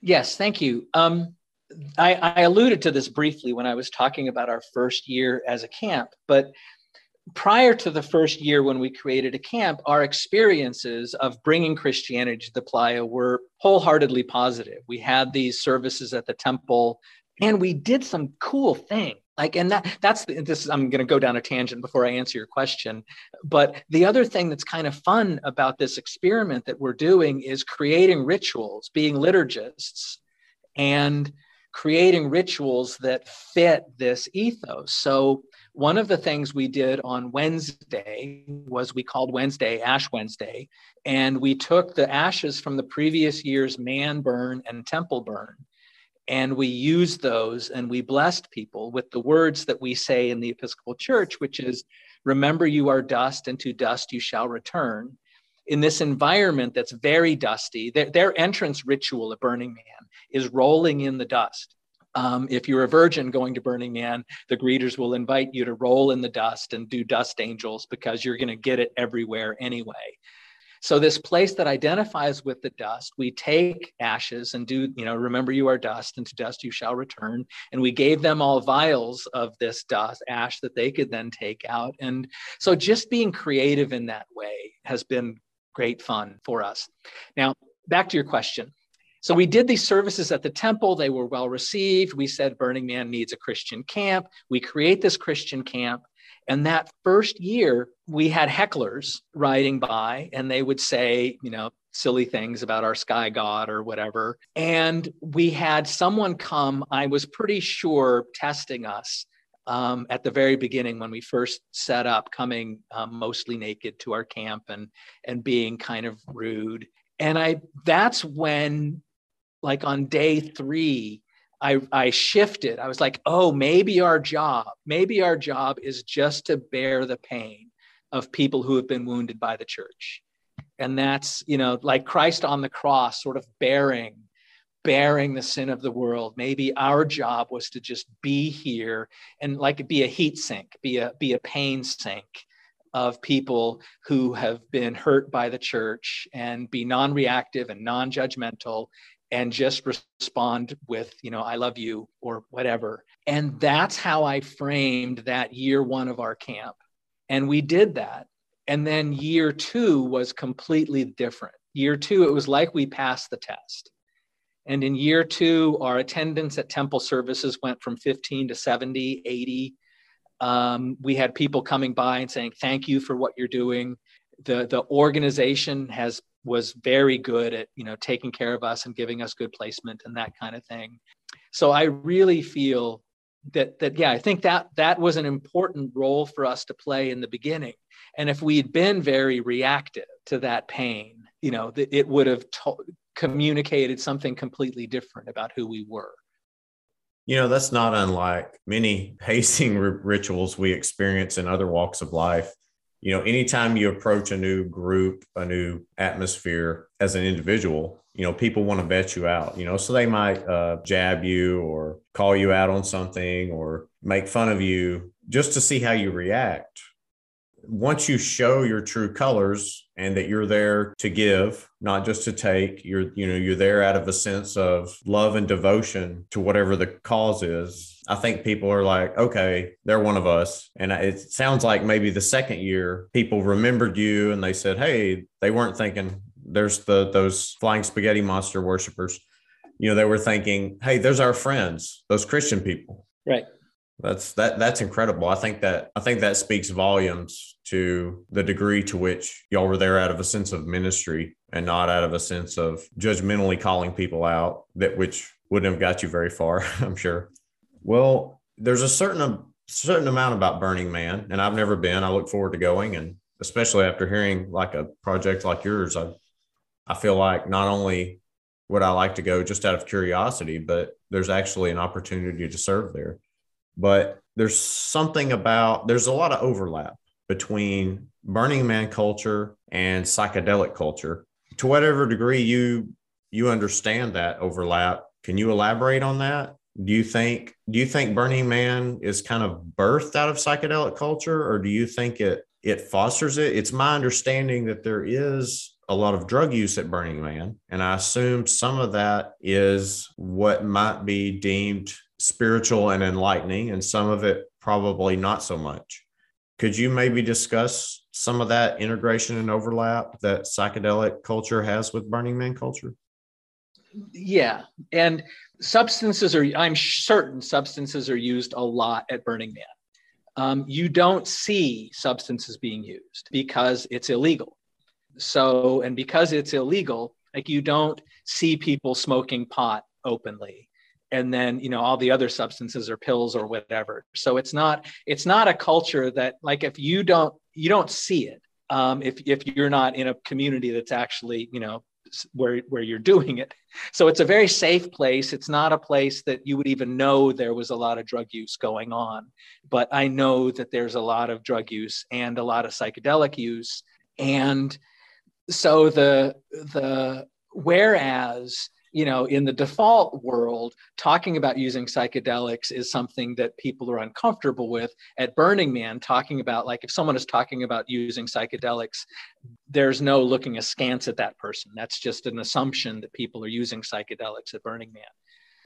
Yes, thank you. Um, I, I alluded to this briefly when I was talking about our first year as a camp, but prior to the first year when we created a camp, our experiences of bringing Christianity to the playa were wholeheartedly positive. We had these services at the temple and we did some cool thing. like and that that's this i'm going to go down a tangent before i answer your question but the other thing that's kind of fun about this experiment that we're doing is creating rituals being liturgists and creating rituals that fit this ethos so one of the things we did on Wednesday was we called Wednesday Ash Wednesday, and we took the ashes from the previous year's man burn and temple burn, and we used those and we blessed people with the words that we say in the Episcopal Church, which is, Remember, you are dust, and to dust you shall return. In this environment that's very dusty, their, their entrance ritual at Burning Man is rolling in the dust. Um, if you're a virgin going to Burning Man, the greeters will invite you to roll in the dust and do dust angels because you're going to get it everywhere anyway. So this place that identifies with the dust, we take ashes and do, you know, remember you are dust and to dust you shall return. And we gave them all vials of this dust, ash that they could then take out. And so just being creative in that way has been great fun for us. Now, back to your question. So we did these services at the temple. They were well received. We said Burning Man needs a Christian camp. We create this Christian camp. And that first year, we had hecklers riding by, and they would say, you know, silly things about our sky god or whatever. And we had someone come, I was pretty sure, testing us um, at the very beginning when we first set up, coming um, mostly naked to our camp and and being kind of rude. And I that's when, like on day three, I, I shifted. I was like, oh, maybe our job, maybe our job is just to bear the pain of people who have been wounded by the church. And that's, you know, like Christ on the cross, sort of bearing, bearing the sin of the world. Maybe our job was to just be here and like be a heat sink, be a be a pain sink of people who have been hurt by the church and be non-reactive and non-judgmental and just respond with, you know, I love you or whatever. And that's how I framed that year one of our camp. And we did that. And then year two was completely different. Year two, it was like we passed the test. And in year two, our attendance at temple services went from 15 to 70, 80. Um, we had people coming by and saying, Thank you for what you're doing. The, the organization has was very good at you know taking care of us and giving us good placement and that kind of thing. So i really feel that that yeah i think that that was an important role for us to play in the beginning. And if we'd been very reactive to that pain you know that it would have to- communicated something completely different about who we were. You know that's not unlike many pacing r- rituals we experience in other walks of life you know anytime you approach a new group a new atmosphere as an individual you know people want to vet you out you know so they might uh, jab you or call you out on something or make fun of you just to see how you react once you show your true colors and that you're there to give, not just to take. You're, you know, you're there out of a sense of love and devotion to whatever the cause is. I think people are like, okay, they're one of us. And it sounds like maybe the second year people remembered you and they said, hey, they weren't thinking there's the those flying spaghetti monster worshippers. You know, they were thinking, hey, there's our friends, those Christian people. Right. That's that that's incredible. I think that I think that speaks volumes to the degree to which y'all were there out of a sense of ministry and not out of a sense of judgmentally calling people out that which wouldn't have got you very far, I'm sure. Well, there's a certain um, certain amount about Burning Man, and I've never been. I look forward to going, and especially after hearing like a project like yours, I I feel like not only would I like to go just out of curiosity, but there's actually an opportunity to serve there. But there's something about there's a lot of overlap between burning man culture and psychedelic culture. To whatever degree you you understand that overlap can you elaborate on that do you think do you think burning man is kind of birthed out of psychedelic culture or do you think it it fosters it it's my understanding that there is a lot of drug use at burning man and i assume some of that is what might be deemed spiritual and enlightening, and some of it probably not so much. Could you maybe discuss some of that integration and overlap that psychedelic culture has with Burning Man culture? Yeah. And substances are, I'm certain substances are used a lot at Burning Man. Um, you don't see substances being used because it's illegal. So, and because it's illegal, like you don't see people smoking pot openly and then you know all the other substances or pills or whatever so it's not it's not a culture that like if you don't you don't see it um, if if you're not in a community that's actually you know where where you're doing it. So it's a very safe place. It's not a place that you would even know there was a lot of drug use going on. But i know that there's a lot of drug use and a lot of psychedelic use. And so the the whereas you know, in the default world, talking about using psychedelics is something that people are uncomfortable with. At Burning Man, talking about like if someone is talking about using psychedelics, there's no looking askance at that person. That's just an assumption that people are using psychedelics at Burning Man.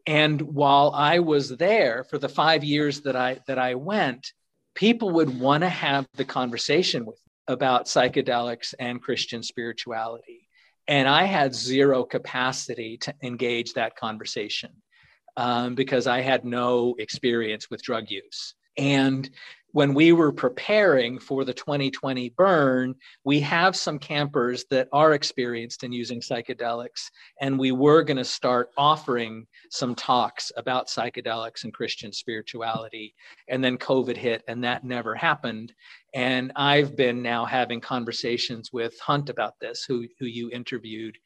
And while I was there for the five years that I that I went, people would want to have the conversation with about psychedelics and Christian spirituality and I had zero capacity to engage that conversation um, because I had no experience with drug use. And when we were preparing for the 2020 burn, we have some campers that are experienced in using psychedelics, and we were going to start offering some talks about psychedelics and Christian spirituality. And then COVID hit, and that never happened. And I've been now having conversations with Hunt about this, who, who you interviewed.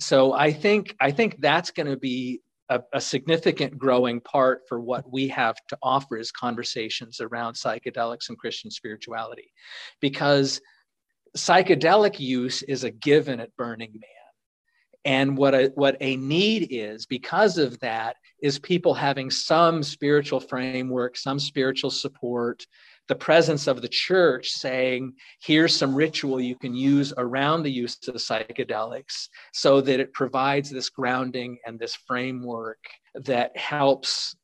So I think I think that's going to be a, a, significant growing part for what we have to offer is conversations around psychedelics and Christian spirituality, because psychedelic use is a given at Burning Man. And what a, what a need is because of that is people having some spiritual framework, some spiritual support, the presence of the church saying, here's some ritual you can use around the use of psychedelics so that it provides this grounding and this framework that helps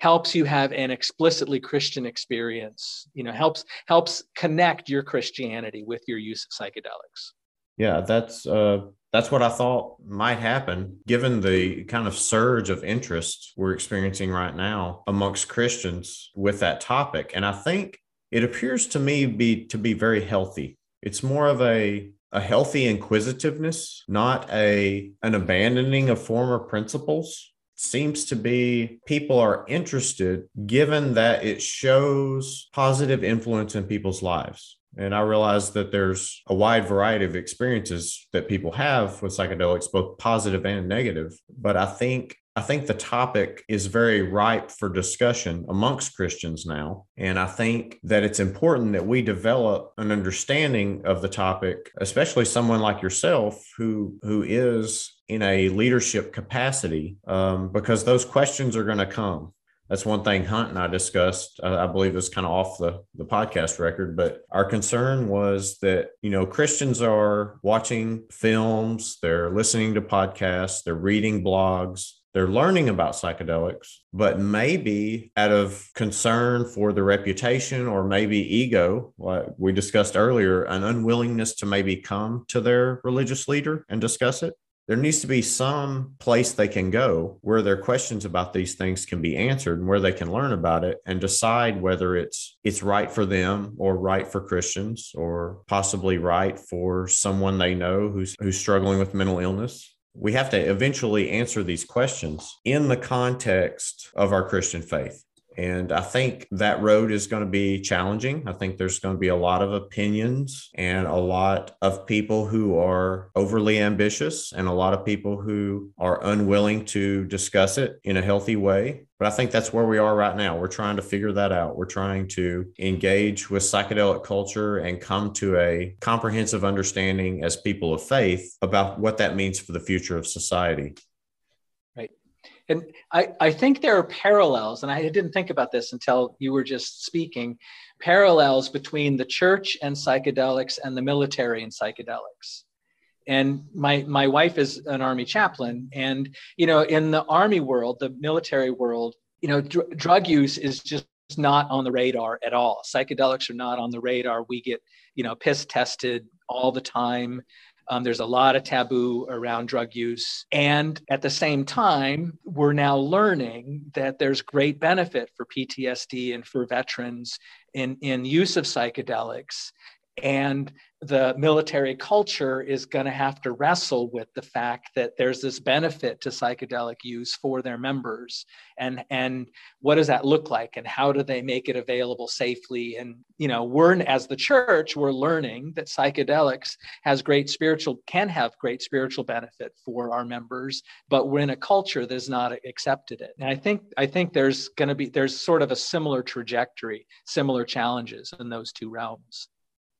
helps you have an explicitly christian experience you know helps helps connect your christianity with your use of psychedelics yeah that's uh that's what I thought might happen given the kind of surge of interest we're experiencing right now amongst Christians with that topic. And I think it appears to me be to be very healthy. It's more of a a healthy inquisitiveness, not a an abandoning of former principles. seems to be people are interested given that it shows positive influence in people's lives. And I realize that there's a wide variety of experiences that people have with psychedelics, both positive and negative. But I think I think the topic is very ripe for discussion amongst Christians now. And I think that it's important that we develop an understanding of the topic, especially someone like yourself who, who is in a leadership capacity, um, because those questions are going to come. That's one thing Hunt and I discussed. Uh, I believe it's kind of off the, the podcast record, but our concern was that, you know, Christians are watching films, they're listening to podcasts, they're reading blogs, they're learning about psychedelics, but maybe out of concern for the reputation or maybe ego, like we discussed earlier, an unwillingness to maybe come to their religious leader and discuss it. There needs to be some place they can go where their questions about these things can be answered and where they can learn about it and decide whether it's it's right for them or right for Christians or possibly right for someone they know who's who's struggling with mental illness we have to eventually answer these questions in the context of our Christian faith. And I think that road is going to be challenging. I think there's going to be a lot of opinions and a lot of people who are overly ambitious and a lot of people who are unwilling to discuss it in a healthy way. But I think that's where we are right now. We're trying to figure that out. We're trying to engage with psychedelic culture and come to a comprehensive understanding as people of faith about what that means for the future of society. And I, I think there are parallels, and I didn't think about this until you were just speaking parallels between the church and psychedelics and the military and psychedelics. And my, my wife is an army chaplain. And, you know, in the army world, the military world, you know, dr- drug use is just not on the radar at all. Psychedelics are not on the radar. We get, you know, piss tested all the time. Um, there's a lot of taboo around drug use. And at the same time, we're now learning that there's great benefit for PTSD and for veterans in, in use of psychedelics. And the military culture is going to have to wrestle with the fact that there's this benefit to psychedelic use for their members. And and what does that look like? And how do they make it available safely? And you know we're as the church we're learning that psychedelics has great spiritual can have great spiritual benefit for our members. But we're in a culture that's not accepted it. And i think i think there's going to be there's sort of a similar trajectory similar challenges in those two realms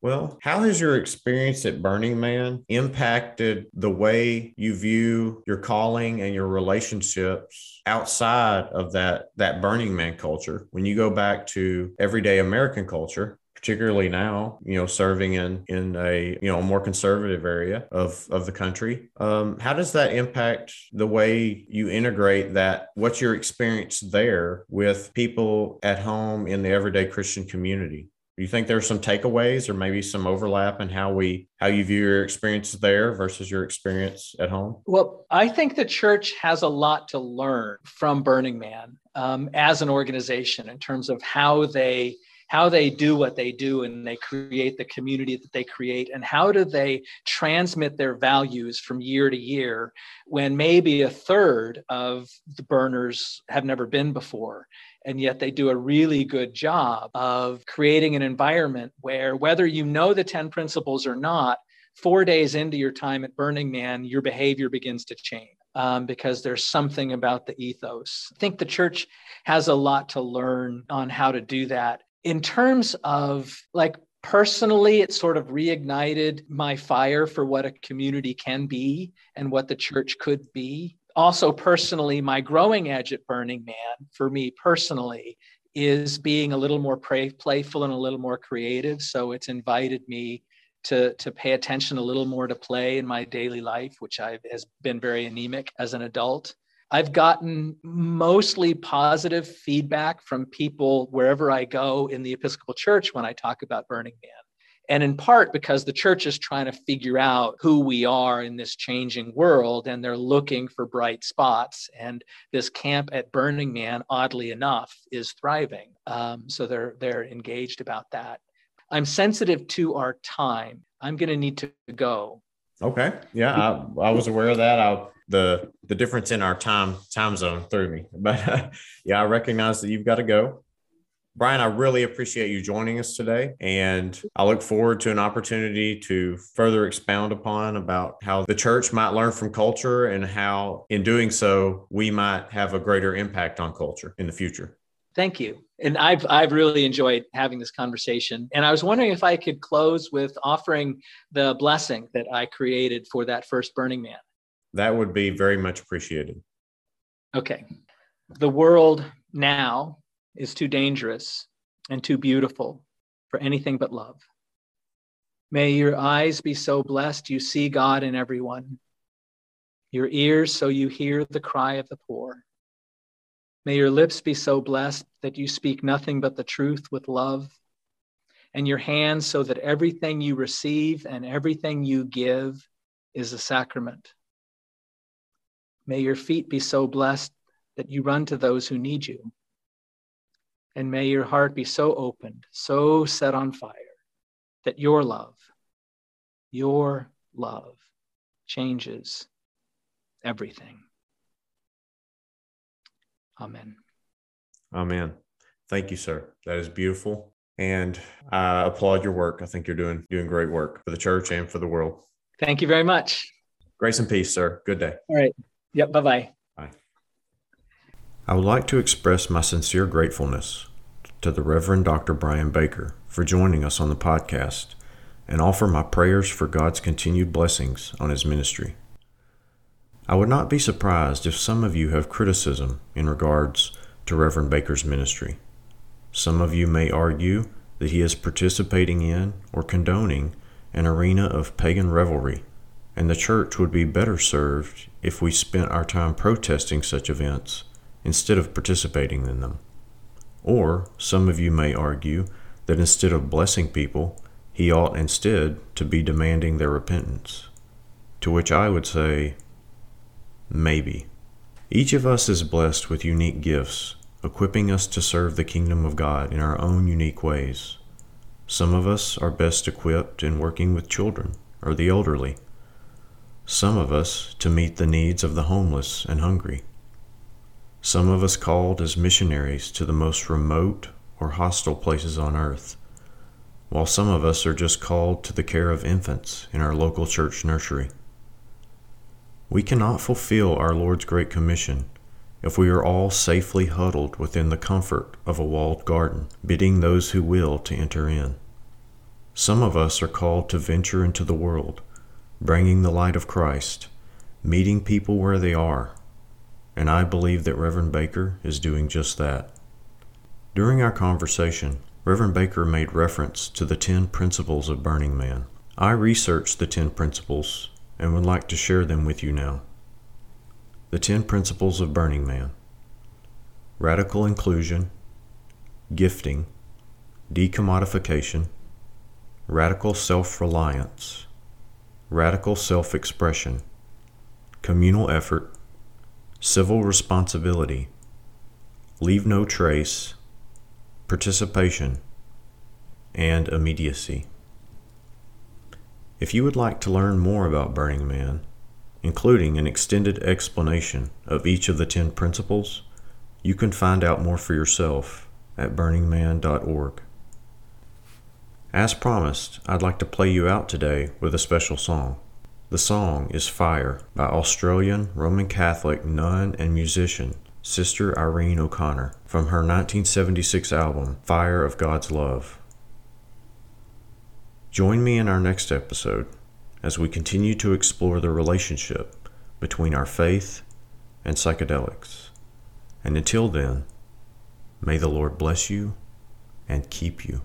well, how has your experience at Burning Man impacted the way you view your calling and your relationships outside of that that Burning Man culture? When you go back to everyday American culture, particularly now, you know, serving in in a you know more conservative area of of the country. Um, how does that impact the way you integrate that? What's your experience there with people at home in the everyday Christian community? Do you think there's some takeaways or maybe some overlap in how we how you view your experience there versus your experience at home? Well, I think the church has a lot to learn from Burning Man um, as an organization in terms of how they how they do what they do and they create the community that they create and how do they transmit their values from year to year when maybe a third of the burners have never been before and yet they do a really good job of creating an environment where whether you know the 10 principles or not four days into your time at burning man your behavior begins to change um, because there's something about the ethos. I think the church has a lot to learn on how to do that. In terms of like personally it sort of reignited my fire for what a community can be and what the church could be also personally my growing edge at burning man for me personally is being a little more play, playful and a little more creative. So it's invited me to to pay attention a little more to play in my daily life which i has been very anemic as an adult. I've gotten mostly positive feedback from people wherever i go in the episcopal church when i talk about burning man and in part because the church is trying to figure out who we are in this changing world and they're looking for bright spots. And this camp at burning man oddly enough is thriving. Um, so they're they're engaged about that. I'm sensitive to our time. I'm going to need to go. Okay. Yeah i, I was aware of that. I, the the difference in our time time zone threw me. But yeah i recognize that you've got to go Brian, I really appreciate you joining us today. And I look forward to an opportunity to further expound upon about how the church might learn from culture and how, in doing so, we might have a greater impact on culture in the future. Thank you. And I've, I've really enjoyed having this conversation. And I was wondering if I could close with offering the blessing that I created for that first Burning Man. That would be very much appreciated. Okay. The world now is too dangerous and too beautiful for anything but love. May your eyes be so blessed you see God in everyone, your ears so you hear the cry of the poor. May your lips be so blessed that you speak nothing but the truth with love, and your hands so that everything you receive and everything you give is a sacrament. May your feet be so blessed that you run to those who need you. And may your heart be so opened, so set on fire, that your love, your love changes everything. Amen. Amen. Thank you, sir. That is beautiful. And I applaud your work. I think you're doing doing great work for the church and for the world. Thank you very much. Grace and peace, sir. Good day. All right. Yep. Bye bye. I would like to express my sincere gratefulness to the Reverend Dr. Brian Baker for joining us on the podcast and offer my prayers for God's continued blessings on his ministry. I would not be surprised if some of you have criticism in regards to Reverend Baker's ministry. Some of you may argue that he is participating in or condoning an arena of pagan revelry, and the church would be better served if we spent our time protesting such events instead of participating in them. Or some of you may argue that instead of blessing people, he ought instead to be demanding their repentance. To which I would say, maybe. Each of us is blessed with unique gifts, equipping us to serve the kingdom of God in our own unique ways. Some of us are best equipped in working with children or the elderly. Some of us to meet the needs of the homeless and hungry some of us called as missionaries to the most remote or hostile places on earth, while some of us are just called to the care of infants in our local church nursery. We cannot fulfill our Lord's Great Commission if we are all safely huddled within the comfort of a walled garden, bidding those who will to enter in. Some of us are called to venture into the world, bringing the light of Christ, meeting people where they are, and I believe that Reverend Baker is doing just that. During our conversation, Reverend Baker made reference to the 10 principles of Burning Man. I researched the 10 principles and would like to share them with you now. The 10 principles of Burning Man radical inclusion, gifting, decommodification, radical self reliance, radical self expression, communal effort, civil responsibility, leave no trace, participation, and immediacy. If you would like to learn more about Burning Man, including an extended explanation of each of the 10 principles, you can find out more for yourself at burningman.org. As promised, I'd like to play you out today with a special song. The song is Fire by Australian Roman Catholic nun and musician Sister Irene O'Connor from her 1976 album Fire of God's Love. Join me in our next episode as we continue to explore the relationship between our faith and psychedelics. And until then, may the Lord bless you and keep you.